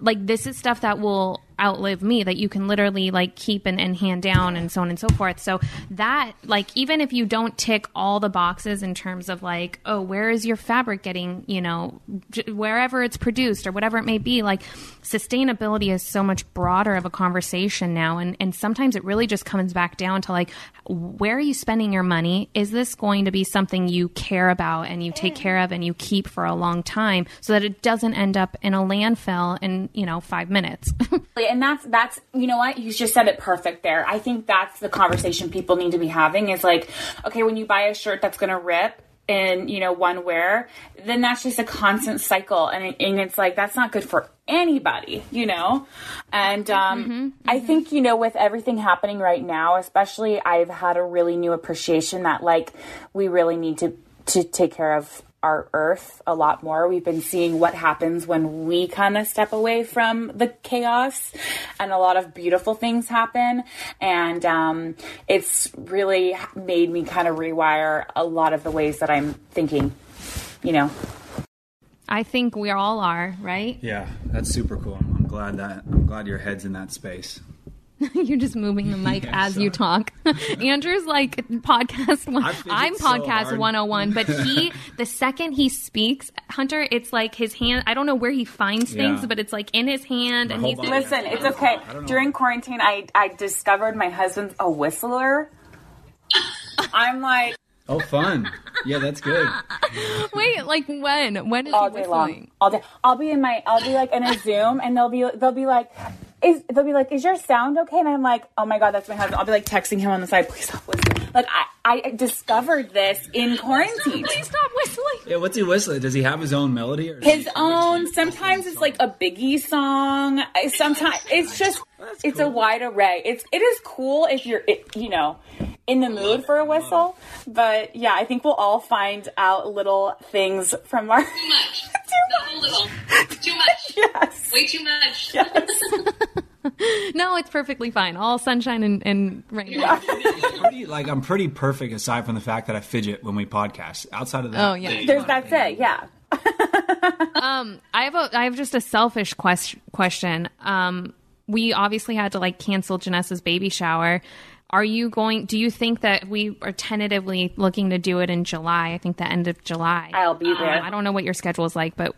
like this is stuff that will outlive me that you can literally like keep and, and hand down and so on and so forth. So that like even if you don't tick all the boxes in terms of like oh where is your fabric getting you know j- wherever it's produced or whatever it may be like sustainability is so much broader of a conversation now. And and sometimes it really just comes back down to like where are you spending your money? Is this going to be something you care about and you take care of and you keep for a long time so that it doesn't end up in a landfill in you know 5 minutes and that's that's you know what? You just said it perfect there. I think that's the conversation people need to be having is like okay when you buy a shirt that's going to rip in you know one wear then that's just a constant cycle and, it, and it's like that's not good for anybody you know? And um, i think you know with everything happening right now especially i've had a really new appreciation that like we really need to to take care of our earth a lot more. We've been seeing what happens when we kind of step away from the chaos, and a lot of beautiful things happen. And um, it's really made me kind of rewire a lot of the ways that I'm thinking, you know. I think we all are, right? Yeah, that's super cool. I'm, I'm glad that I'm glad your head's in that space. You're just moving the mic Yeah, as you talk. Andrew's like podcast one. I fidget I'm podcast hard. 101, but he the second he speaks, Hunter, it's like his hand. I don't know where he finds things, Yeah. but it's like in his hand, My and he's. Listen, it's okay. During quarantine, I I discovered my husband's a whistler. I'm like Oh, fun. Yeah, that's good. wait, like when? When is all he day whistling? long, all day. I'll be in my, I'll be like in a Zoom, and they'll be, they'll be like, is they'll be like, is your sound okay? And I'm like, oh my god, that's my husband. I'll be like texting him on the side, please stop whistling. Like I, I discovered this in quarantine. Please stop whistling. Yeah, what's he whistling? Does he have his own melody? Or His own. Sometimes it's like a Biggie song. Sometimes it's just, it's a wide array. It's it is cool if you're, it, you know, in the mood for a whistle. But yeah, I think we'll all find out little things from our. Too much. Not a little. Too much. yes. Way too much. No, it's perfectly fine. All sunshine and, and rain. pretty, like I'm pretty perfect aside from the fact that I fidget when we podcast. Outside of that, Oh, yeah. There's that's it. Yeah. um, I have a I have just a selfish quest- question. Um, we obviously had to like cancel Janessa's baby shower. Are you going? Do you think that we are tentatively looking to do it in July? I think the end of July. I'll be there. Um, I don't know what your schedule is like, but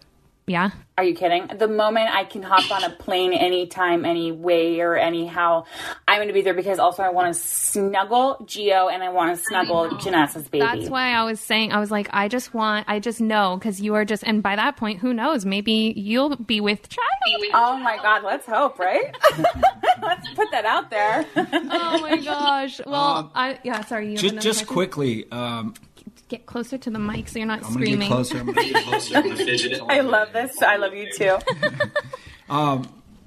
yeah. Are you kidding? The moment I can hop on a plane anytime, any way or anyhow, I'm going to be there because also I want to snuggle Gio and I want to snuggle Janessa's baby. That's why I was saying I was like I just want I just know because you are just and by that point who knows maybe you'll be with child. Oh my God, let's hope, right? let's put that out there. Oh my gosh. Well, I yeah. Sorry. You just just question? quickly, um, get closer to the mic so you're not I'm gonna screaming. get closer. I'm gonna get closer. I love this. I love you too.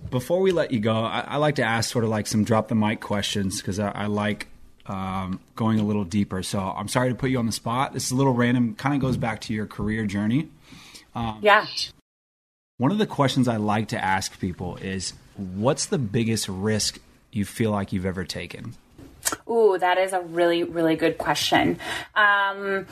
Before we let you go, I, I like to ask sort of like some drop the mic questions because I, I like um, going a little deeper. So I'm sorry to put you on the spot. This is a little random. Kind of goes back to your career journey. Yeah. One of the questions I like to ask people is, what's the biggest risk you feel like you've ever taken? Ooh, that is a really, really good question. Um,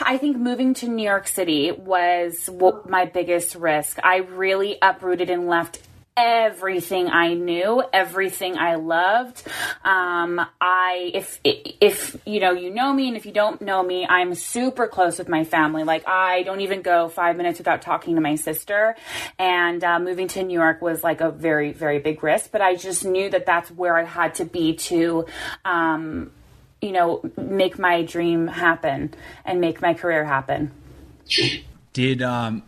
I think moving to New York City was my biggest risk. I really uprooted and left everything I knew, everything I loved. Um, I, if, if, you know, you know me and if you don't know me, I'm super close with my family. Like I don't even go five minutes without talking to my sister. And, uh, moving to New York was like a very, very big risk, but I just knew that that's where I had to be to, um, you know, make my dream happen and make my career happen. Did um,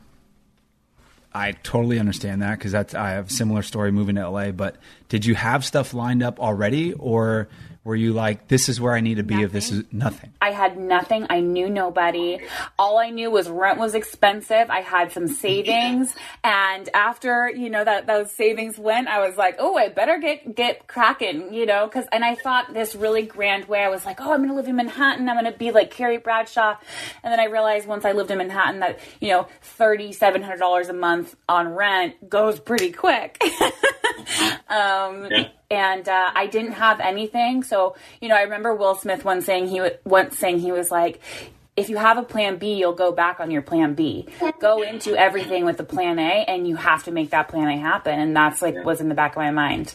I totally understand that because that's I have a similar story moving to LA. But did you have stuff lined up already, or were you like, this is where I need to be if this is nothing? I had nothing. I knew nobody. All I knew was rent was expensive. I had some savings, and after you know that those savings went, I was like, oh, I better get get cracking, you know, because and I thought this really grand way. I was like, oh, I'm gonna live in Manhattan. I'm gonna be like Carrie Bradshaw, and then I realized once I lived in Manhattan that you know thirty seven hundred dollars a month on rent goes pretty quick. um, and uh, I didn't have anything. So you know, I remember Will Smith once saying he w- once saying he was like, if you have a plan B, you'll go back on your plan B. Go into everything with the plan A, and you have to make that plan A happen. And that's like was in the back of my mind.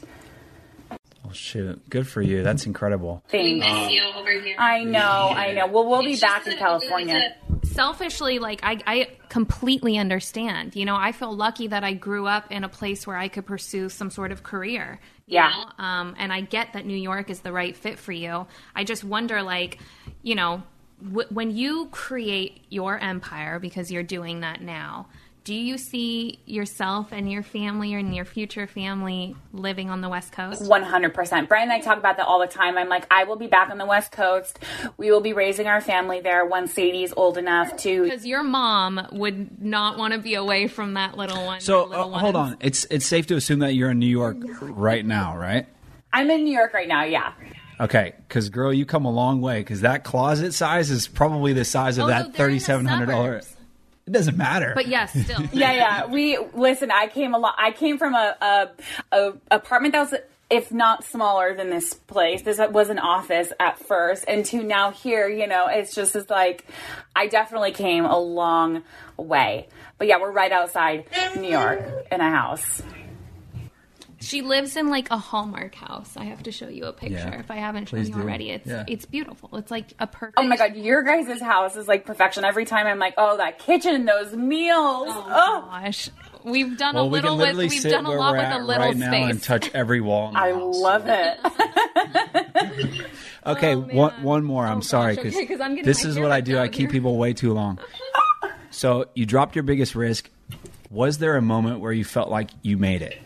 Oh shoot, good for you. That's incredible. We miss you over here. I know, I know. Well, we'll be back in a- California. it's selfishly like I, I completely understand you know i feel lucky that i grew up in a place where i could pursue some sort of career you Yeah. know? um, and i get that new york is the right fit for you i just wonder like you know w- when you create your empire because you're doing that now do you see yourself and your family and your future family living on the west coast 100%. Brian and I talk about that all the time. I'm like, I will be back on the West Coast. We will be raising our family there once Sadie's old enough to. because your mom would not want to be away from that little one So little uh, hold on. It's it's safe to assume that you're in New York right now, right? I'm in New York right now, yeah. Okay, because girl, you come a long way. Because that closet size is probably the size of Although that they're in the thirty-seven hundred dollars. Suburbs. It doesn't matter. but yes still Yeah, yeah. We listen. I came a lot. I came from a, a a apartment that was, if not smaller than this place. This was an office at first, and to now here, you know, it's just it's like I definitely came a long way. But yeah, we're right outside New York in a house. She lives in like a Hallmark house. I have to show you a picture Yeah. if I haven't shown Please you do. already. It's Yeah. it's beautiful. It's like a perfect. Oh my god, your guys' house is like perfection. Every time I'm like, oh, that kitchen, those meals. Oh, oh. gosh, we've done well, a we little with literally we've sit done a where lot we're with at a little right now space. and touch every wall. In the I house. love it. Okay, oh, one one more. I'm Oh, sorry because okay, 'cause this is what I do. I keep here. people way too long. So you dropped your biggest risk. Was there a moment where you felt like you made it?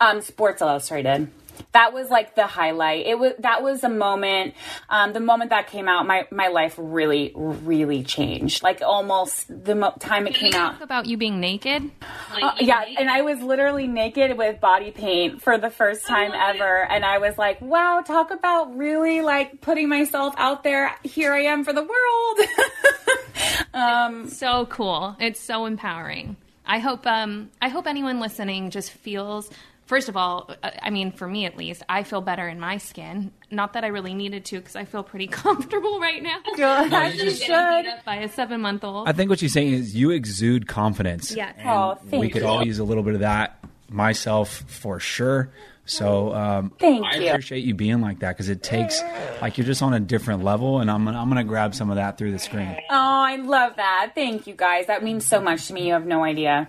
Um, Sports Illustrated. That was like the highlight. It was that was a moment. Um, the moment that came out, my my life really, really changed. Like almost the mo- time it came out. Talk about you being naked. Like, Uh, yeah, and I was literally naked with body paint for the first time ever, and I was like, "Wow, talk about really like putting myself out there. Here I am for the world." um, So cool. It's so empowering. I hope um I hope anyone listening just feels First of all, uh, I mean, for me at least, I feel better in my skin. Not that I really needed to, because I feel pretty comfortable right now. as you should. By a seven-month-old. I think what you're saying is you exude confidence. Yes. And Oh, thank we could you. all use a little bit of that myself for sure. So um, Thank I you. appreciate you being like that because it takes like you're just on a different level, and I'm gonna, I'm gonna grab some of that through the screen. Oh, I love that. Thank you guys. That means so much to me. You have no idea.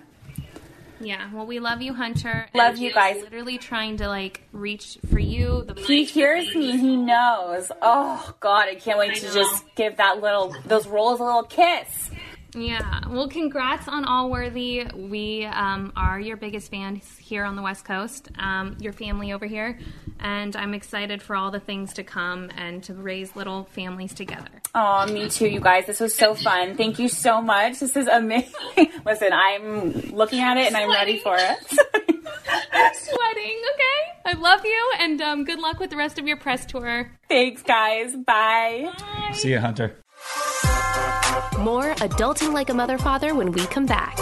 Yeah, well, we love you, Hunter. Love And you guys. Literally trying to like reach for you. The He hears me. He knows. Oh God, I can't wait to just give that little those rolls a little kiss. Yeah. Well, congrats on All Worthy. We um, are your biggest fans here on the West Coast. Um, your family over here, and I'm excited for all the things to come and to raise little families together. Oh, me too, you guys. This was so fun. Thank you so much. This is amazing. Listen, I'm looking at it and I'm ready for it. I'm Sweating. Okay. I love you, and um, good luck with the rest of your press tour. Thanks, guys. Bye. See you, Hunter. More Adulting Like a Mother Father when we come back.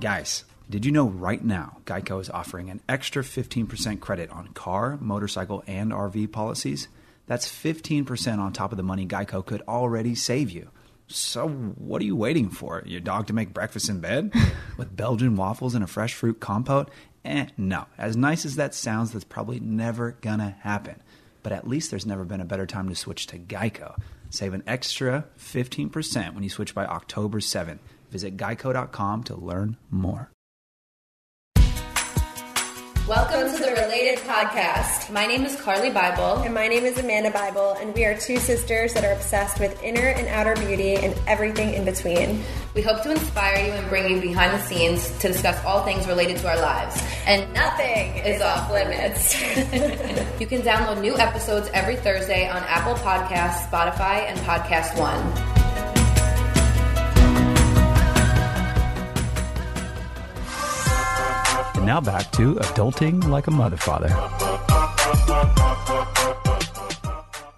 Guys, did you know right now Geico is offering an extra 15% credit on car, motorcycle, and RV policies? That's 15% on top of the money Geico could already save you. So, what are you waiting for? Your dog to make breakfast in bed? With Belgian waffles and a fresh fruit compote? Eh, no. As nice as that sounds, that's probably never gonna happen. But at least there's never been a better time to switch to Geico. Save an extra 15% when you switch by October 7th. Visit geico.com to learn more. Welcome to the Related Podcast. My name is Carly Bible. And my name is Amanda Bible, and we are two sisters that are obsessed with inner and outer beauty and everything in between. We hope to inspire you and bring you behind the scenes to discuss all things related to our lives. And nothing is off limits. you can download new episodes every Thursday on Apple Podcasts, Spotify, and Podcast One. Now back to adulting like a mother father.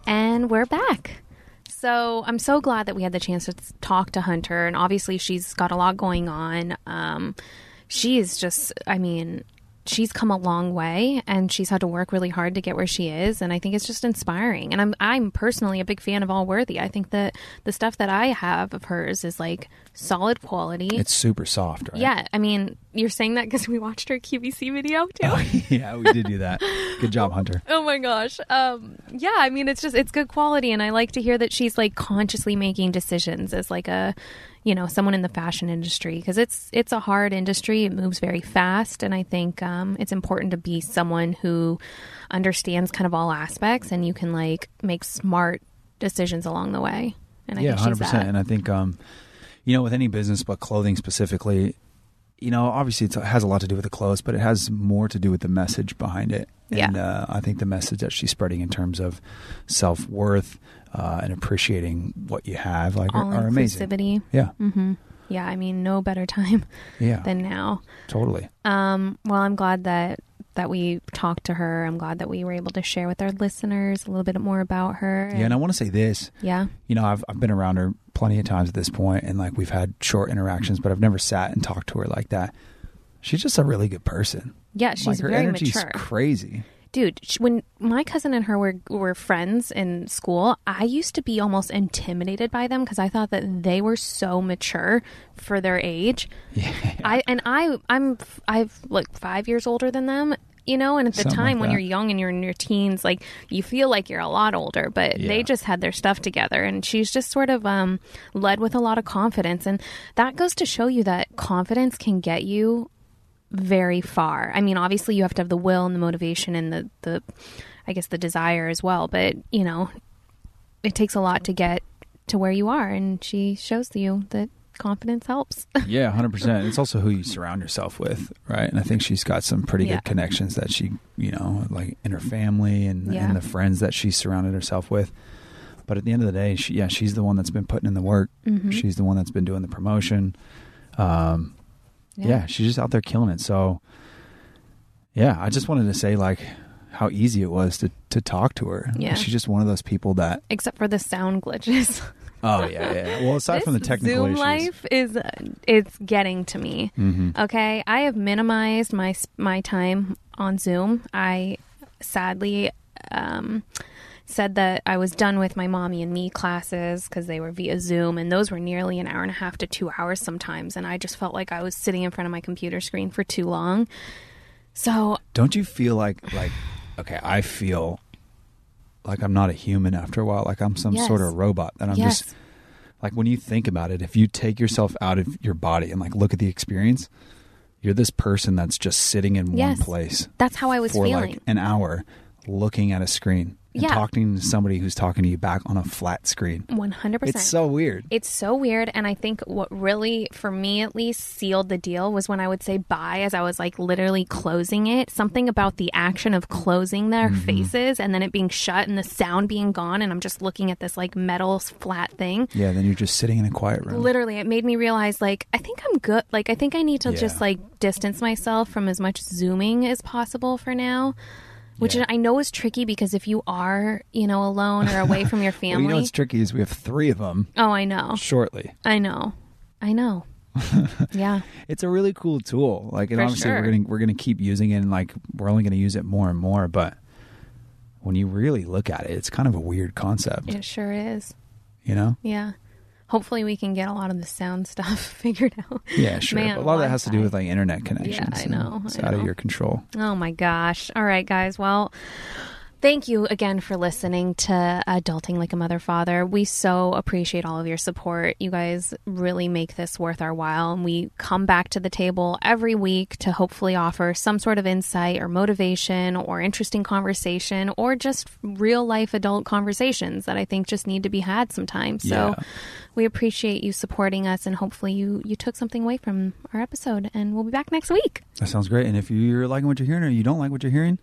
And we're back. So I'm so glad that we had the chance to talk to Hunter, and obviously she's got a lot going on. Um, she is just, I mean, she's come a long way and she's had to work really hard to get where she is and I think it's just inspiring. And I'm I'm personally a big fan of Allworthy. I think that the stuff that I have of hers is like solid quality. It's super soft, right? Yeah, I mean, you're saying that because we watched her QVC video too. yeah, we did do that. Good job, Hunter. Oh my gosh. Um, yeah, I mean, it's just it's good quality, and I like to hear that she's like consciously making decisions as like a, you know, someone in the fashion industry because it's it's a hard industry. It moves very fast, and I think um, it's important to be someone who understands kind of all aspects, and you can like make smart decisions along the way. And I yeah, think hundred percent. And I think, um, you know, with any business, but clothing specifically, you know, obviously it's, it has a lot to do with the clothes, but it has more to do with the message behind it. Yeah. And uh, I think the message that she's spreading in terms of self worth uh, and appreciating what you have, like, all are, are amazing. Yeah. hmm Yeah, I mean, no better time Yeah. than now. Totally. Um, well, I'm glad that that we talked to her. I'm glad that we were able to share with our listeners a little bit more about her. Yeah, and I want to say this. Yeah. You know, I've I've been around her plenty of times at this point, and like we've had short interactions, but I've never sat and talked to her like that. She's just a really good person. Yeah, she's like her very energy's mature. crazy. Dude, when my cousin and her were were friends in school, I used to be almost intimidated by them because I thought that they were so mature for their age. Yeah. I and I I'm I've like 5 years older than them. You know, and at the Something time like when that. you're young and you're in your teens, like you feel like you're a lot older, but Yeah. they just had their stuff together. And she's just sort of um, led with a lot of confidence. And that goes to show you that confidence can get you very far. I mean, obviously you have to have the will and the motivation and the the I guess the desire as well, but you know, it takes a lot to get to where you are and she shows you that confidence helps. Yeah, hundred percent. It's also who you surround yourself with, right? And I think she's got some pretty Yeah. good connections that she, you know, like in her family and, Yeah. and the friends that she's surrounded herself with. But at the end of the day, she, yeah, she's the one that's been putting in the work. Mhm. She's the one that's been doing the promotion. Um, yeah. she's just out there killing it. So, yeah, I just wanted to say like how easy it was to to talk to her. Yeah. she's just one of those people that. Except for the sound glitches. Oh yeah, yeah. Well, aside from the technical Zoom issues, life is uh, it's getting to me. Mhm. Okay, I have minimized my my time on Zoom. I sadly um, said that I was done with my mommy and me classes because they were via Zoom, and those were nearly an hour and a half to two hours sometimes, and I just felt like I was sitting in front of my computer screen for too long. So Don't you feel like like okay, I feel like I'm not a human after a while, like I'm some Yes. sort of robot that I'm Yes. just like when you think about it, if you take yourself out of your body and like look at the experience, you're this person that's just sitting in Yes. one place. That's how I was for feeling. like an hour looking at a screen and Yeah. talking to somebody who's talking to you back on a flat screen. One hundred percent. It's so weird. It's so weird, and I think what really, for me at least, sealed the deal was when I would say bye as I was like literally closing it. Something about the action of closing their Mm-hmm. faces and then it being shut and the sound being gone, and I'm just looking at this like metal flat thing. Yeah, then you're just sitting in a quiet room. Literally, it made me realize like I think I'm good. Like I think I need to Yeah. just like distance myself from as much zooming as possible for now. Which Yeah. I know is tricky because if you are, you know, alone or away from your Well, family. you know what's tricky is we have three of them oh, I know. shortly. I know. I know. yeah. it's a really cool tool. Like, and For obviously sure. we're gonna we're gonna keep using it, and like we're only gonna use it more and more. But when you really look at it, it's kind of a weird concept. It sure is. You know? Yeah. Hopefully we can get a lot of the sound stuff figured out. Yeah, sure. Man, a lot of that has to do with like internet connections. Yeah, I know, It's I out of your control. Oh my gosh. All right, guys. Well, thank you again for listening to Adulting Like a Mother Father. We so appreciate all of your support. You guys really make this worth our while. And we come back to the table every week to hopefully offer some sort of insight or motivation or interesting conversation or just real life adult conversations that I think just need to be had sometimes. So Yeah. we appreciate you supporting us and hopefully you, you took something away from our episode. And we'll be back next week. That sounds great. And if you're liking what you're hearing or you don't like what you're hearing,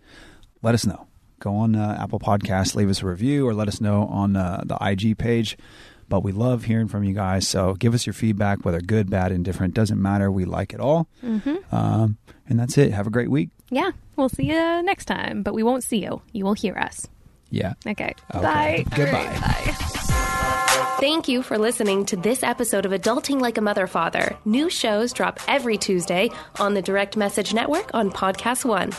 let us know. Go on uh, Apple Podcasts, leave us a review, or let us know on uh, the IG page. But we love hearing from you guys. So give us your feedback, whether good, bad, indifferent, doesn't matter. We like it all. Mm-hmm. Um, and that's it. Have a great week. Yeah, we'll see you next time, but we won't see you. You will hear us. Yeah. Okay. Okay. Bye. Goodbye. All right, bye. Thank you for listening to this episode of Adulting Like a Mother Father. New shows drop every Tuesday on the Direct Message Network on Podcast One.